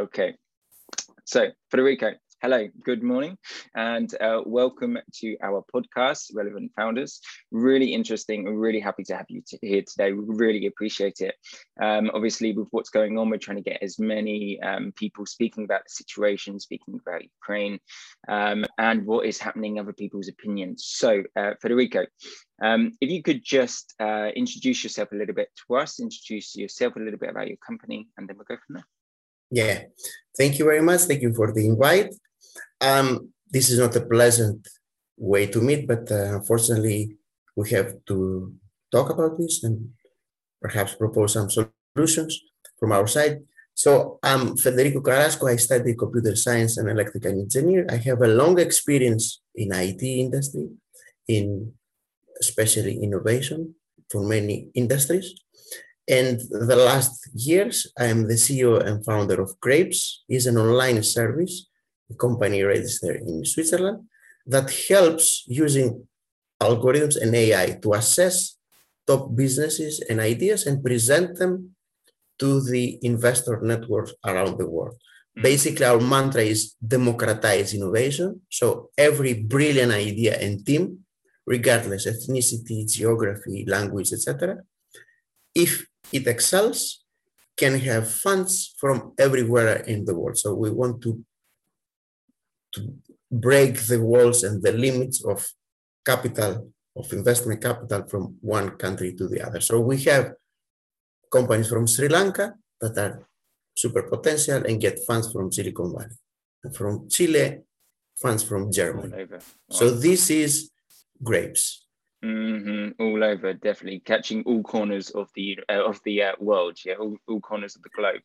Okay. So, Federico, hello, good morning, and uh, welcome to our podcast, Relevant Founders. Really interesting. We're really happy to have you here today. We really appreciate it. Um, obviously, with what's going on, we're trying to get as many um, people speaking about the situation, speaking about Ukraine, um, and what is happening, other people's opinions. So, uh, Federico, um, if you could just uh, introduce yourself a little bit to us, introduce yourself a little bit about your company, and then we'll go from there. Yeah, thank you very much. Thank you for the invite. Um, this is not a pleasant way to meet, but uh, unfortunately, we have to talk about this and perhaps propose some solutions from our side. So I'm Federico Carrasco. I study computer science and electrical engineer. I have a long experience in IT industry, in especially innovation for many industries. And the last years, I am the CEO and founder of Graypes, is an online service, a company registered in Switzerland, that helps using algorithms and AI to assess top businesses and ideas and present them to the investor networks around the world. Mm-hmm. Basically, our mantra is democratize innovation. So every brilliant idea and team, regardless ethnicity, geography, language, etc., if it excels, can have funds from everywhere in the world. So we want to, to break the walls and the limits of capital, of investment capital from one country to the other. So we have companies from Sri Lanka that are super potential and get funds from Silicon Valley. And from Chile, funds from Germany. So this is Graypes. Mm-hmm. All over, definitely catching all corners of the uh, of the uh, world. Yeah, all, all corners of the globe.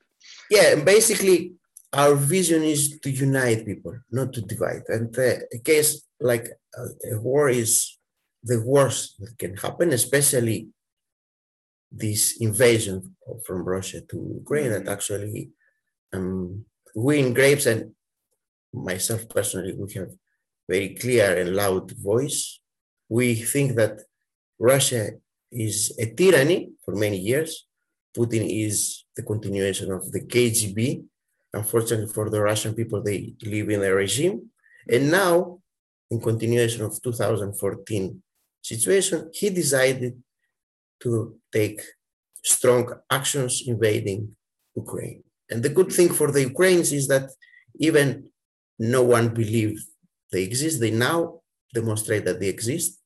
Yeah, basically, our vision is to unite people, not to divide. And uh, a case like uh, a war is the worst that can happen, especially this invasion from Russia to Ukraine. Mm-hmm. That actually, um, we in Graypes and myself personally, we have very clear and loud voice we think that Russia is a tyranny for many years. Putin is the continuation of the KGB. Unfortunately for the Russian people, they live in a regime. And now, in continuation of 2014 situation, he decided to take strong actions invading Ukraine. And the good thing for the Ukrainians is that even no one believed they exist, they now demonstrate that they exist.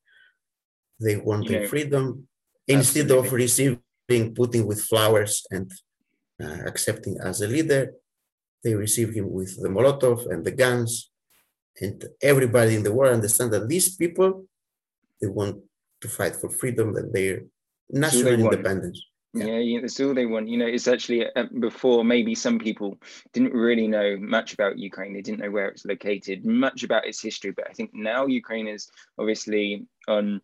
They want their freedom instead Absolutely. of receiving Putin with flowers and uh, accepting as a leader. They receive him with the Molotov and the guns, and everybody in the world understand that these people they want to fight for freedom and their national independence. Yeah. yeah, that's all they want. You know, it's actually uh, before maybe some people didn't really know much about Ukraine. They didn't know where it's located, much about its history. But I think now Ukraine is obviously on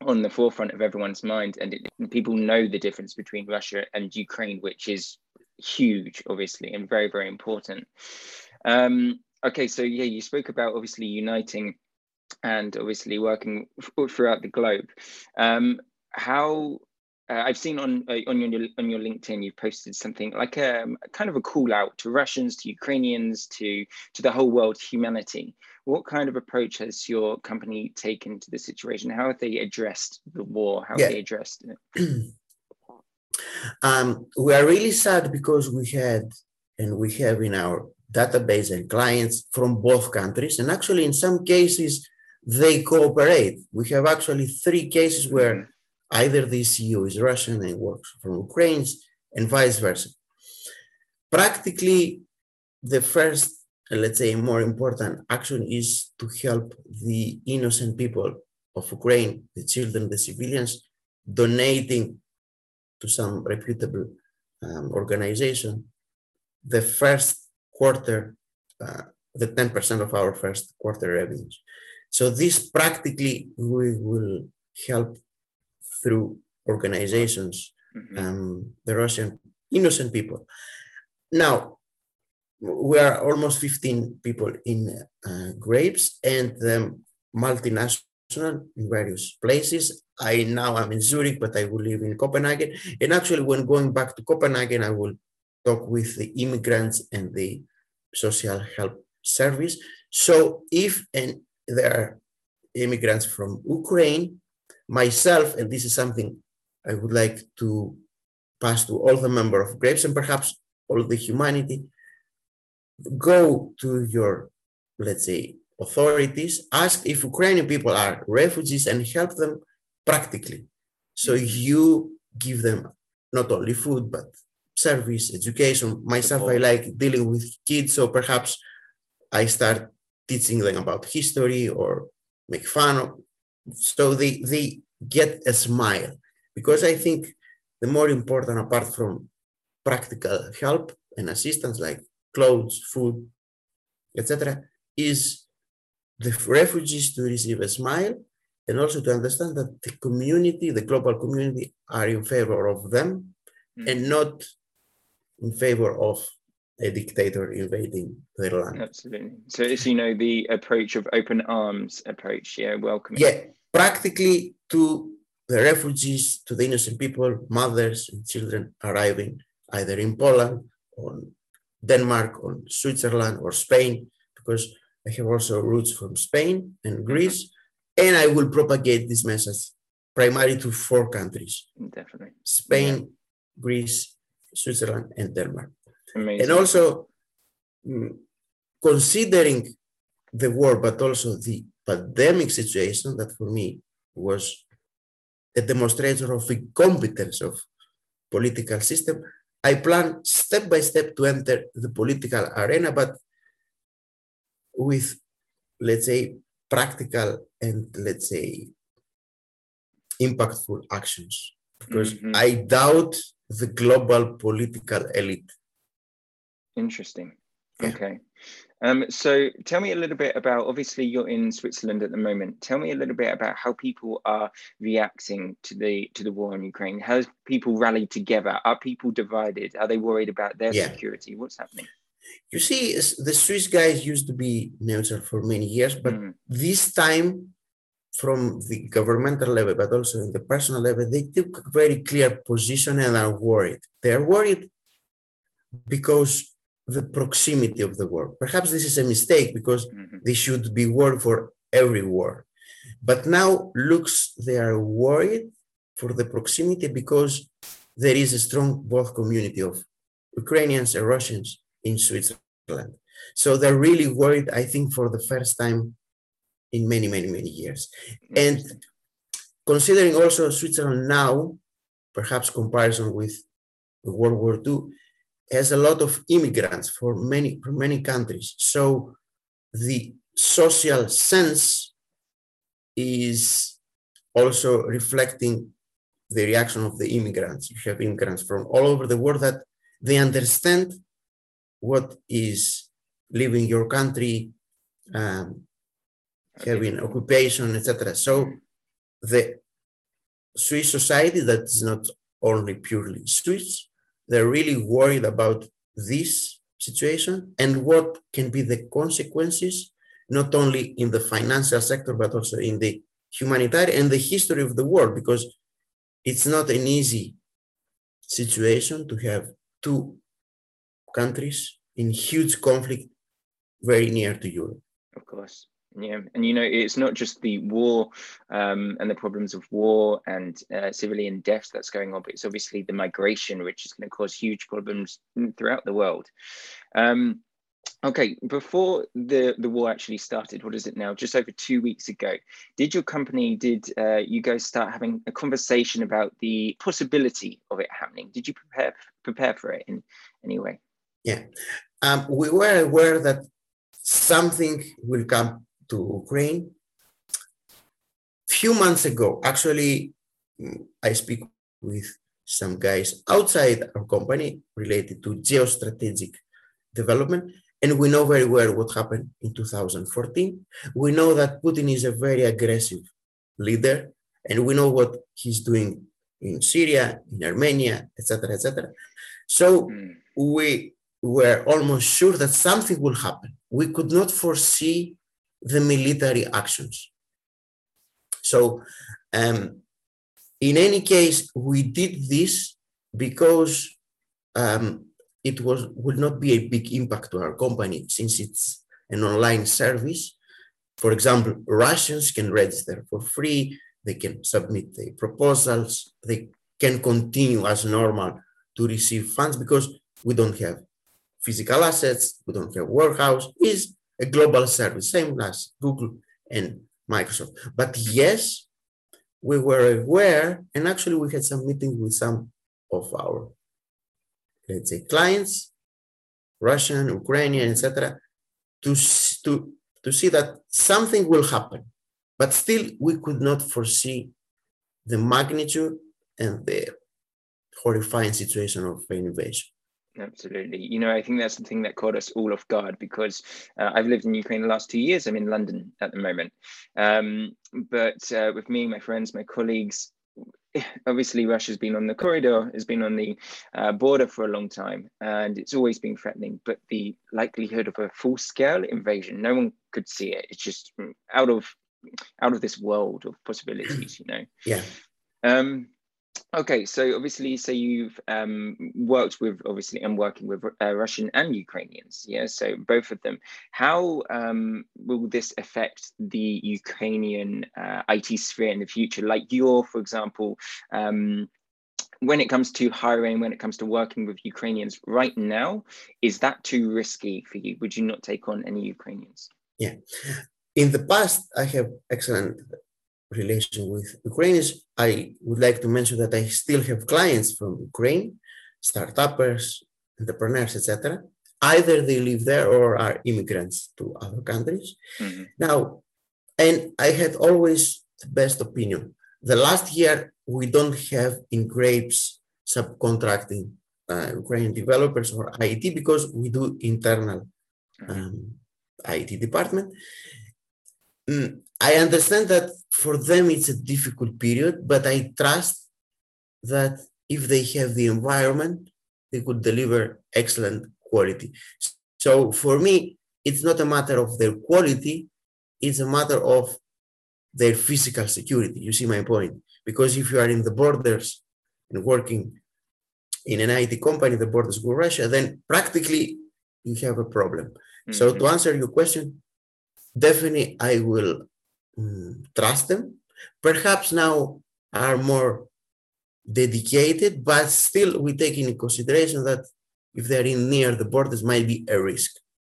on the forefront of everyone's mind, and it, people know the difference between Russia and Ukraine, which is huge, obviously, and very very important. Um, okay, so yeah, you spoke about obviously uniting and obviously working throughout the globe. Um, how uh, I've seen on uh, on your on your LinkedIn you've posted something like a, um, a, kind of a call out to Russians, to Ukrainians, to to the whole world, humanity. What kind of approach has your company taken to the situation? How have they addressed the war? How yeah. have they addressed it? um, we are really sad because we had and we have in our database and clients from both countries, and actually in some cases they cooperate. We have actually three cases where. Mm-hmm Either the CEO is Russian and works from Ukraine, and vice versa. Practically, the first, let's say, more important action is to help the innocent people of Ukraine, the children, the civilians, donating to some reputable um, organization the first quarter, uh, the 10% of our first quarter revenues. So this practically we will help through organizations, mm-hmm. um, the Russian innocent people. Now, we are almost 15 people in uh, Graypes and the multinational in various places. I now am in Zurich, but I will live in Copenhagen. And actually, when going back to Copenhagen, I will talk with the immigrants and the social help service. So if and there are immigrants from Ukraine, myself, and this is something I would like to pass to all the member of Graypes and perhaps all the humanity, go to your, let's say, authorities, ask if Ukrainian people are refugees and help them practically. So you give them not only food, but service, education. Myself, I like dealing with kids, so perhaps I start teaching them about history or make fun of. So they, they get a smile because I think the more important, apart from practical help and assistance like clothes, food, etc., is the refugees to receive a smile and also to understand that the community, the global community, are in favor of them mm. and not in favor of a dictator invading their land. Absolutely. So it's you know the approach of open arms approach, yeah, welcoming. Yeah, practically to the refugees, to the innocent people, mothers and children arriving either in Poland or Denmark or Switzerland or Spain, because I have also roots from Spain and. Greece, and I will propagate this message primarily to four countries. Definitely. Spain, yeah. Greece, Switzerland, and Denmark. Amazing. And also mm, considering the war, but also the pandemic situation that for me was a demonstration of the incompetence of political system. I plan step by step to enter the political arena, but with, let's say, practical and, let's say, impactful actions. Because mm-hmm. I doubt the global political elite. Interesting. Yeah. Okay. Um, so tell me a little bit about, obviously you're in Switzerland at the moment. Tell me a little bit about how people are reacting to the to the war in Ukraine. How people rallied together? Are people divided? Are they worried about their yeah. security? What's happening? You see, the Swiss guys used to be neutral for many years, but mm. this time from the governmental level, but also in the personal level, they took a very clear position and are worried. They are worried because the proximity of the war. Perhaps this is a mistake because mm-hmm. they should be worried for every war. But now looks they are worried for the proximity because there is a strong both community of Ukrainians and Russians in Switzerland. So they're really worried, I think, for the first time in many, many, many years. And considering also Switzerland now, perhaps comparison with World War II, has a lot of immigrants for many from many countries. So the social sense is also reflecting the reaction of the immigrants. You have immigrants from all over the world that they understand what is leaving your country, um, having occupation, etc. So the Swiss society that is not only purely Swiss, they're really worried about this situation and what can be the consequences, not only in the financial sector, but also in the humanitarian and the history of the world, because it's not an easy situation to have two countries in huge conflict very near to Europe. Of course. Yeah, and you know, it's not just the war um, and the problems of war and uh, civilian deaths that's going on, but it's obviously the migration, which is going to cause huge problems throughout the world. Um, okay, before the the war actually started, what is it now? Just over two weeks ago, did your company, did uh, you guys start having a conversation about the possibility of it happening? Did you prepare prepare for it in any way? Yeah, um, we were aware that something will come to Ukraine. Few months ago, actually, I speak with some guys outside our company related to geostrategic development, and we know very well what happened in 2014. We know that Putin is a very aggressive leader, and we know what he's doing in Syria, in Armenia, etc., etc. So mm. we were almost sure that something will happen. We could not foresee the military actions. So, um, in any case, we did this because um, it was would not be a big impact to our company since it's an online service. For example, Russians can register for free, they can submit their proposals, they can continue as normal to receive funds because we don't have physical assets, we don't have warehouse, is a global service, same as Google and Microsoft. But yes, we were aware, and actually we had some meetings with some of our, let's say, clients, Russian, Ukrainian, etc., to, to, to see that something will happen. But still, we could not foresee the magnitude and the horrifying situation of invasion. Absolutely. You know, I think that's the thing that caught us all off guard because uh, I've lived in Ukraine the last two years. I'm in London at the moment. Um, but uh, with me, my friends, my colleagues, obviously Russia's been on the corridor, has been on the uh, border for a long time, and it's always been threatening. But the likelihood of a full-scale invasion, no one could see it. It's just out of out of this world of possibilities, you know. Yeah. Um, Okay, so obviously, so you've um, worked with obviously and working with uh, Russian and Ukrainians, yeah. So both of them. How um, will this affect the Ukrainian uh, IT sphere in the future? Like your, for example, um, when it comes to hiring, when it comes to working with Ukrainians right now, is that too risky for you? Would you not take on any Ukrainians? Yeah. In the past, I have excellent relation with Ukrainians, I would like to mention that I still have clients from Ukraine, startups, entrepreneurs, etc. Either they live there or are immigrants to other countries. Mm-hmm. Now, and I had always the best opinion. The last year, we don't have in Graypes subcontracting uh, Ukrainian developers or IT because we do internal mm-hmm. um, IT department. Mm, I understand that for them it's a difficult period, but I trust that if they have the environment, they could deliver excellent quality. So for me, it's not a matter of their quality, it's a matter of their physical security. You see my point? Because if you are in the borders and working in an IT company, the borders with Russia, then practically you have a problem. Mm-hmm. So to answer your question, definitely I will um, trust them. Perhaps now are more dedicated, but still we take into consideration that if they're in near the borders might be a risk.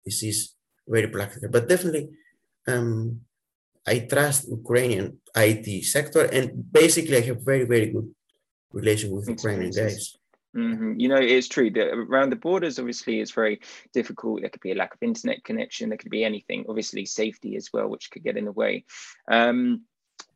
This is very practical, but definitely um, I trust Ukrainian IT sector and basically I have very, very good relation with Ukrainian guys. Mm-hmm. You know, it's true that around the borders, obviously, it's very difficult. There could be a lack of internet connection. There could be anything. Obviously, safety as well, which could get in the way. Um,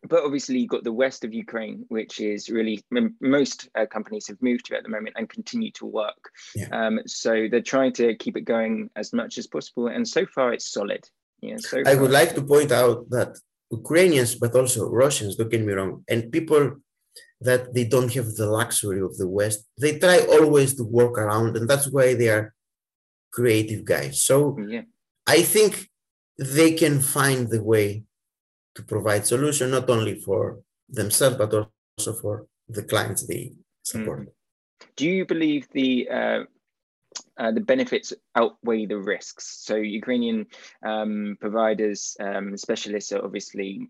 but obviously, you've got the west of Ukraine, which is really most uh, companies have moved to at the moment and continue to work. Yeah. Um, so they're trying to keep it going as much as possible, and so far it's solid. Yeah. So I would like to point out that Ukrainians, but also Russians, don't get me wrong, and people that they don't have the luxury of the West. They try always to work around, and that's why they are creative guys. So yeah. I think they can find the way to provide solution not only for themselves but also for the clients they support. Mm. Do you believe the uh, uh, the benefits outweigh the risks? So Ukrainian um, providers, um, specialists are obviously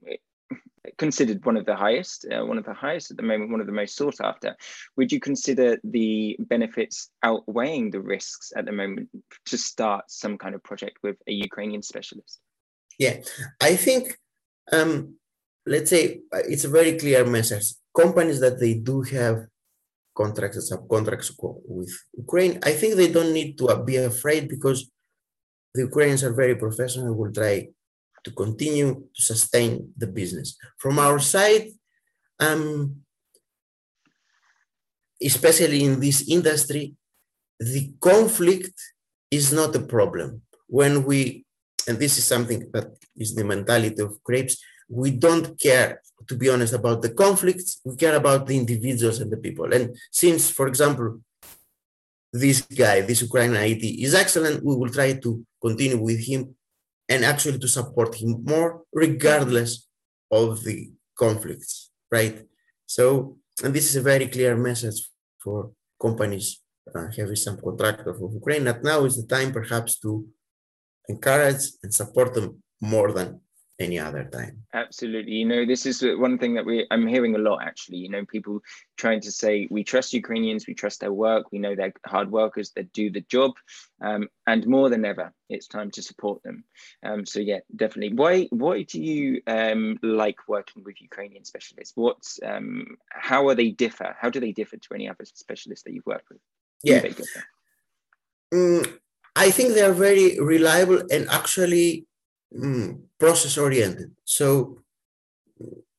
considered one of the highest, uh, one of the highest at the moment, one of the most sought after. Would you consider the benefits outweighing the risks at the moment to start some kind of project with a Ukrainian specialist? Yeah, I think, um, let's say uh, it's a very clear message. Companies that they do have contracts and subcontracts with Ukraine, I think they don't need to be afraid because the Ukrainians are very professional, will try to continue to sustain the business. From our side, um, especially in this industry, the conflict is not a problem. When we, and this is something that is the mentality of Graypes, we don't care, to be honest, about the conflicts. We care about the individuals and the people. And since, for example, this guy, this Ukrainian IT is excellent, we will try to continue with him and actually to support him more regardless of the conflicts, right? So, and this is a very clear message for companies uh, having some contractor from Ukraine. That now is the time perhaps to encourage and support them more than any other time. Absolutely. You know, this is one thing that we I'm hearing a lot actually. You know, people trying to say we trust Ukrainians, we trust their work, we know they're hard workers that do the job, um, and more than ever, it's time to support them. Um, so yeah, definitely. Why why do you um, like working with Ukrainian specialists? What um, how are they differ? How do they differ to any other specialists that you've worked with? Yeah. Mm, I think they are very reliable and actually mm, process oriented. So,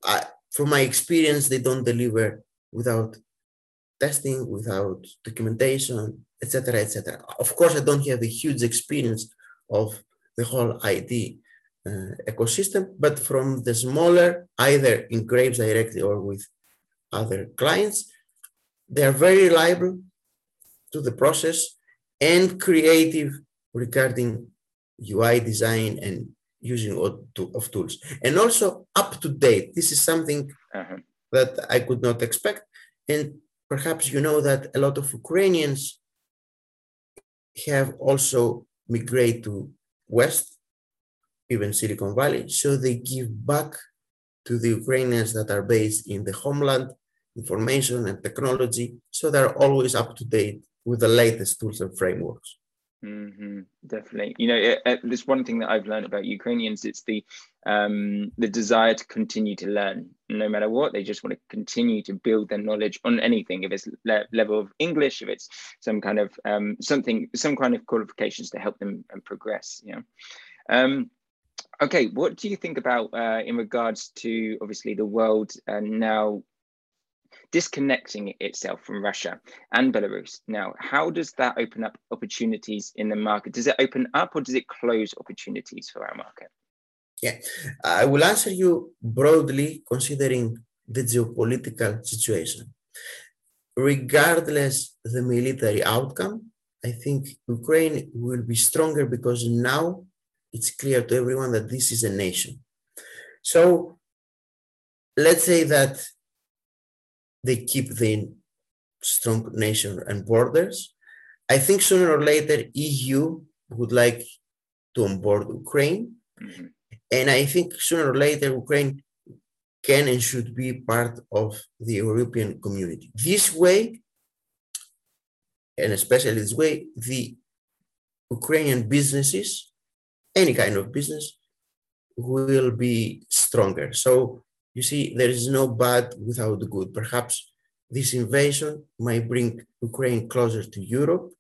I, from my experience, they don't deliver without testing, without documentation, etc., etc. Of course, I don't have a huge experience of the whole IT uh, ecosystem, but from the smaller, either in Graypes directly or with other clients, they are very reliable to the process and creative regarding UI design and using of tools. And also up to date this is something uh-huh. that i could not expect. And perhaps you know that a lot of ukrainians have also migrated to west even silicon valley. So they give back to the ukrainians that are based in the homeland information and technology. So they're always up to date with the latest tools and frameworks Mm-hmm, definitely. You know, this one thing that I've learned about Ukrainians, it's the um, the desire to continue to learn, no matter what. They just want to continue to build their knowledge on anything. If it's le- level of English, if it's some kind of um, something, some kind of qualifications to help them and progress. You know. Um, okay, what do you think about uh, in regards to obviously the world uh, now disconnecting itself from Russia and Belarus. Now, how does that open up opportunities in the market? Does it open up or does it close opportunities for our market? Yeah, I will answer you broadly considering the geopolitical situation. Regardless the military outcome, I think Ukraine will be stronger because now it's clear to everyone that this is a nation. So let's say that they keep the strong nation and borders. I think sooner or later EU would like to onboard Ukraine, mm-hmm. and I think sooner or later Ukraine can and should be part of the European community. This way, and especially this way, the Ukrainian businesses, any kind of business, will be stronger. So you see, there is no bad without good. Perhaps this invasion might bring Ukraine closer to Europe,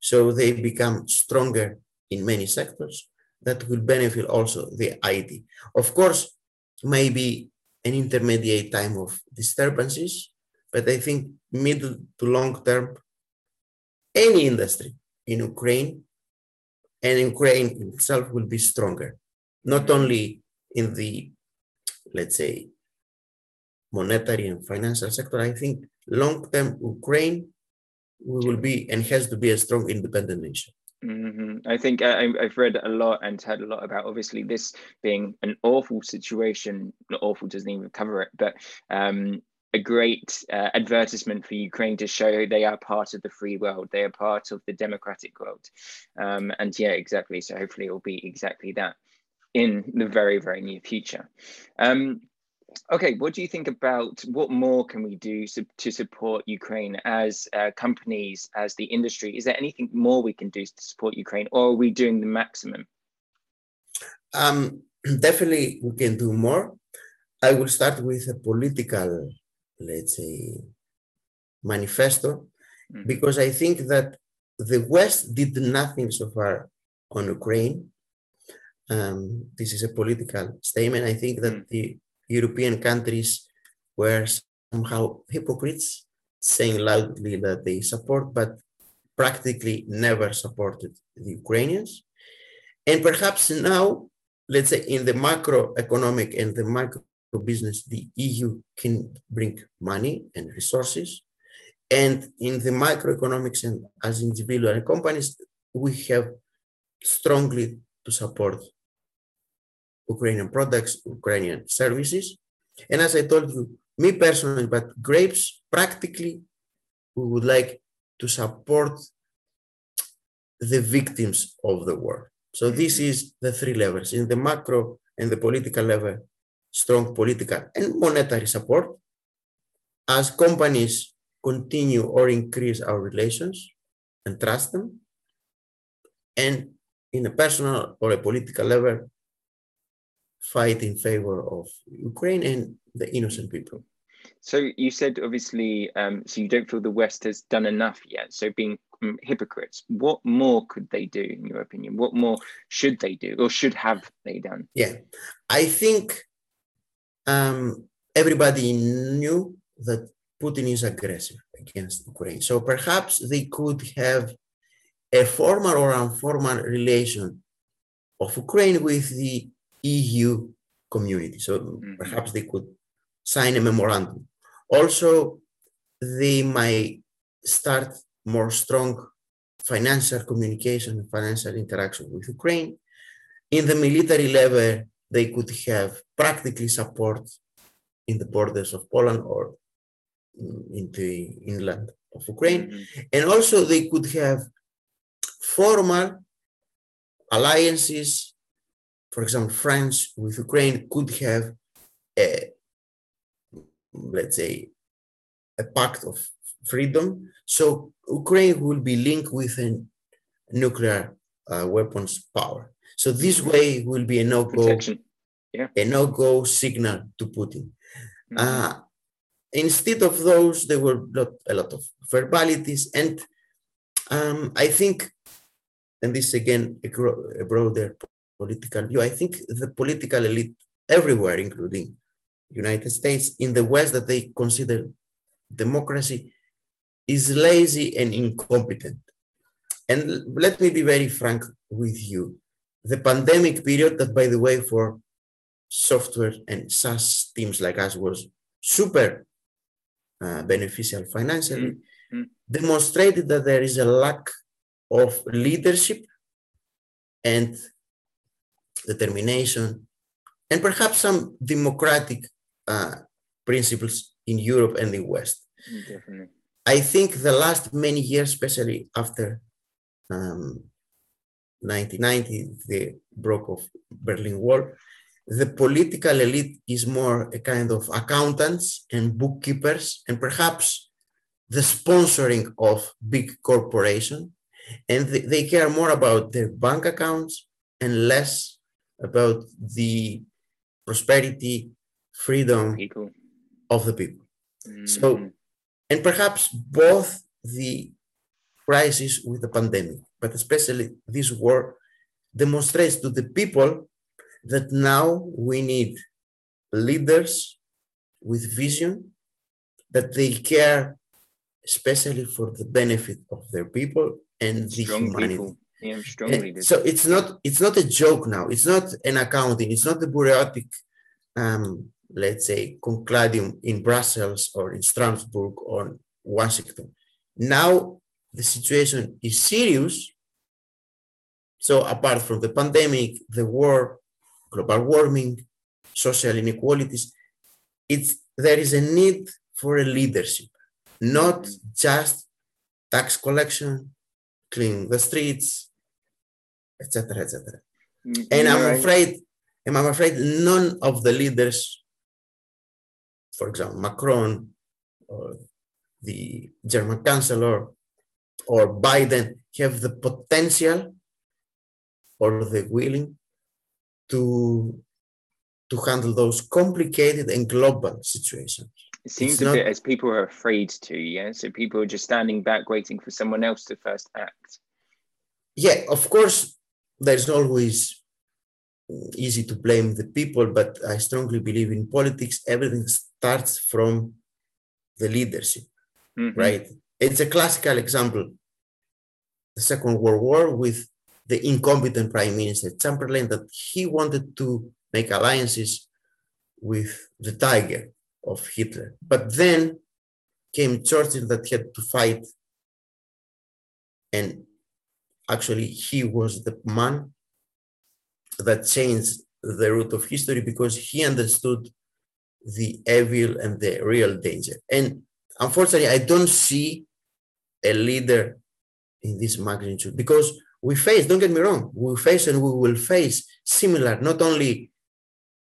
so they become stronger in many sectors. That will benefit also the IT. Of course, maybe an intermediate time of disturbances, but I think middle to long term, any industry in Ukraine and Ukraine itself will be stronger, not only in the, let's say, monetary and financial sector, I think long-term Ukraine will be and has to be a strong independent nation. Mm-hmm. I think I, have read a lot and heard a lot about obviously this being an awful situation. Not awful doesn't even cover it, but um, a great uh, advertisement for Ukraine to show they are part of the free world. They are part of the democratic world. Um, and yeah, exactly. So hopefully it will be exactly that in the very, very near future. Um, okay, what do you think about what more can we do to support Ukraine as uh, companies, as the industry? Is there anything more we can do to support Ukraine, or are we doing the maximum? Um, definitely, we can do more. I will start with a political, let's say, manifesto, mm-hmm. because I think that the West did nothing so far on Ukraine. Um, this is a political statement. I think that mm-hmm. the European countries were somehow hypocrites, saying loudly that they support, but practically never supported the Ukrainians. And perhaps now, let's say in the macroeconomic and the micro business, the EU can bring money and resources. And in the microeconomics and as individual companies, we have strongly to support Ukrainian products, Ukrainian services. And as I told you, me personally, but Graypes, practically, we would like to support the victims of the war. So mm-hmm. this is the three levels. In the macro and the political level, strong political and monetary support. As companies continue or increase our relations and trust them. And in a personal or a political level, fight in favor of Ukraine and the innocent people. So you said obviously, um, so you don't feel the West has done enough yet. So being um, hypocrites, what more could they do, in your opinion? What more should they do, or should have they done? Yeah, I think um, everybody knew that Putin is aggressive against Ukraine. So perhaps they could have a formal or informal relation of Ukraine with the EU community. So mm-hmm. perhaps they could sign a memorandum. Also, they might start more strong financial communication and financial interaction with Ukraine. In the military level, they could have practically support in the borders of Poland or in the inland of Ukraine. Mm-hmm. And also they could have formal alliances. For example, France with Ukraine could have a, let's say, a pact of freedom. So Ukraine will be linked with a nuclear uh, weapons power. So this way will be a no-go, yeah. a no-go signal to Putin. Mm-hmm. Uh, instead of those, there were not a lot of verbalities, and um, I think, and this again a, a broader political view. I think the political elite everywhere, including United States, in the West, that they consider democracy is lazy and incompetent. And let me be very frank with you. The pandemic period, that by the way, for software and SaaS teams like us was super uh, beneficial financially, mm-hmm. demonstrated that there is a lack of leadership and determination, and perhaps some democratic uh, principles in Europe and the West. Definitely. I think the last many years, especially after um, 1990, the broke of Berlin Wall, the political elite is more a kind of accountants and bookkeepers and perhaps the sponsoring of big corporations, and they care more about their bank accounts and less about the prosperity freedom people. of the people mm-hmm. so and perhaps both the crisis with the pandemic but especially this war demonstrates to the people that now we need leaders with vision, that they care especially for the benefit of their people and the strong humanity. People. Yeah, strong leaders. So it's not it's not a joke now. It's not an accounting. It's not the bureaucratic, um, let's say, concladium in Brussels or in Strasbourg or Washington. Now the situation is serious. So apart from the pandemic, the war, global warming, social inequalities. It's, there is a need for a leadership, not just tax collection, clean the streets, etc., etc. Mm, and I'm right. afraid, and I'm afraid none of the leaders, for example, Macron or the German Chancellor or Biden, have the potential or the willing to to handle those complicated and global situations. It seems it's a not, bit as people are afraid to, yeah. So people are just standing back, waiting for someone else to first act. Yeah, of course, there's always easy to blame the people, but I strongly believe in politics. Everything starts from the leadership, mm-hmm. right? It's a classical example. The Second World War with the incompetent prime minister Chamberlain that he wanted to make alliances with the tiger of Hitler. But then came Churchill that had to fight. And actually, he was the man that changed the route of history because he understood the evil and the real danger. And unfortunately, I don't see a leader in this magnitude because we face, don't get me wrong, we face and we will face similar, not only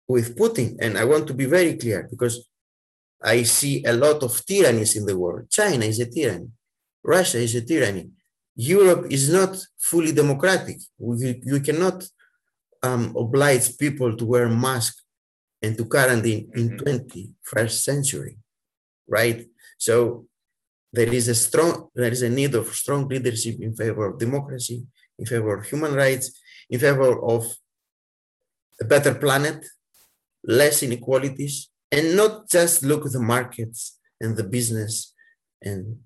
with Putin, and I want to be very clear because I see a lot of tyrannies in the world. China is a tyranny, Russia is a tyranny. Europe is not fully democratic. We, you cannot um, oblige people to wear masks and to quarantine in 21st mm-hmm. century, right? So there is a strong, there is a need of strong leadership in favor of democracy, in favor of human rights, in favor of a better planet, less inequalities, and not just look at the markets and the business and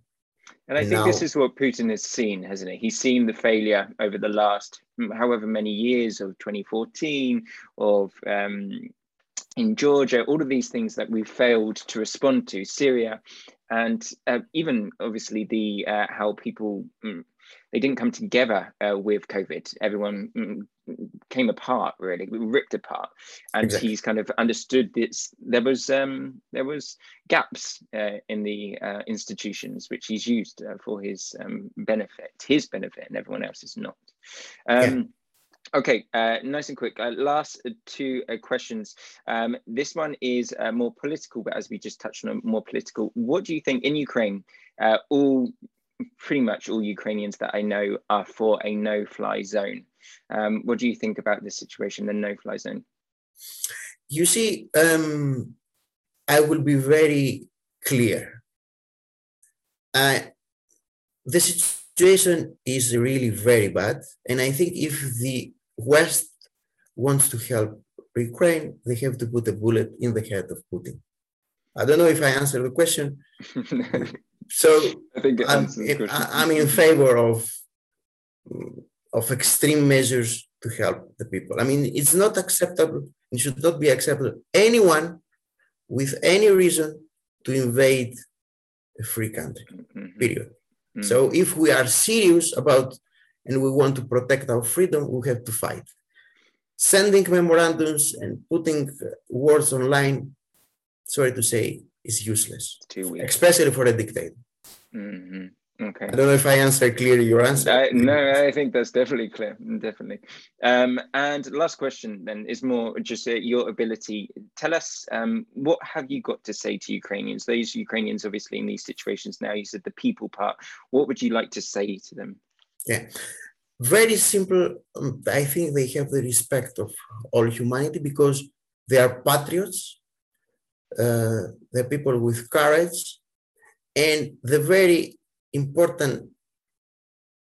and I think now, this is what Putin has seen, hasn't he? He's seen the failure over the last however many years of 2014, of um, in Georgia, all of these things that we've failed to respond to, Syria, and uh, even obviously the uh, how people they didn't come together uh, with COVID. Everyone mm, came apart, really, ripped apart, and exactly. he's kind of understood this. There was um, there was gaps uh, in the uh, institutions which he's used uh, for his um, benefit, his benefit, and everyone else's not. Um, yeah. Okay, uh, nice and quick. Uh, last two uh, questions. Um, this one is uh, more political, but as we just touched on, more political. What do you think in Ukraine? Uh, all, pretty much all Ukrainians that I know are for a no-fly zone. Um, what do you think about this situation, the no-fly zone? You see, um, I will be very clear. Uh, the situation is really very bad, and I think if the West wants to help Ukraine, they have to put a bullet in the head of Putin. I don't know if I answered the question. so I think I'm, in, I'm in favor of of extreme measures to help the people. I mean, it's not acceptable. It should not be acceptable. Anyone with any reason to invade a free country. Mm-hmm. Period. Mm-hmm. So if we are serious about and we want to protect our freedom, we have to fight. Sending memorandums and putting words online, sorry to say, is useless, especially for a dictator. Mm-hmm. Okay. I don't know if I answered clearly your answer. I, no, I think that's definitely clear. Definitely. Um, and last question then is more just uh, your ability. Tell us um, what have you got to say to Ukrainians? Those Ukrainians, obviously, in these situations now. You said the people part. What would you like to say to them? Yeah, very simple. Um, I think they have the respect of all humanity because they are patriots. Uh, they're people with courage, and the very important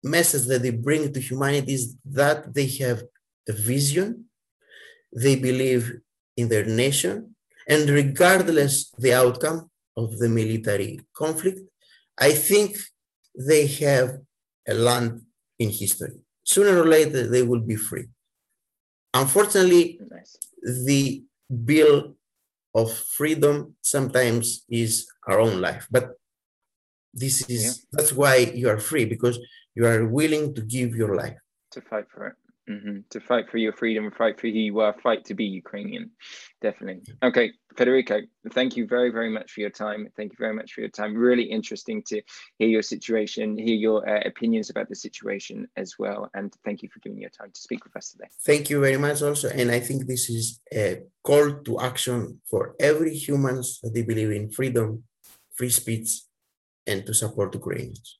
message that they bring to humanity is that they have a vision, they believe in their nation, and regardless the outcome of the military conflict, I think they have a land in history. Sooner or later, they will be free. Unfortunately, nice. the bill of freedom sometimes is our own life, but this is yeah. that's why you are free because you are willing to give your life to fight for it. Mm-hmm. To fight for your freedom, fight for who you are, fight to be Ukrainian. Definitely. Okay, Federico, thank you very, very much for your time. Thank you very much for your time. Really interesting to hear your situation, hear your uh, opinions about the situation as well. And thank you for giving your time to speak with us today. Thank you very much, also. And I think this is a call to action for every humans that they believe in freedom, free speech, and to support Ukrainians.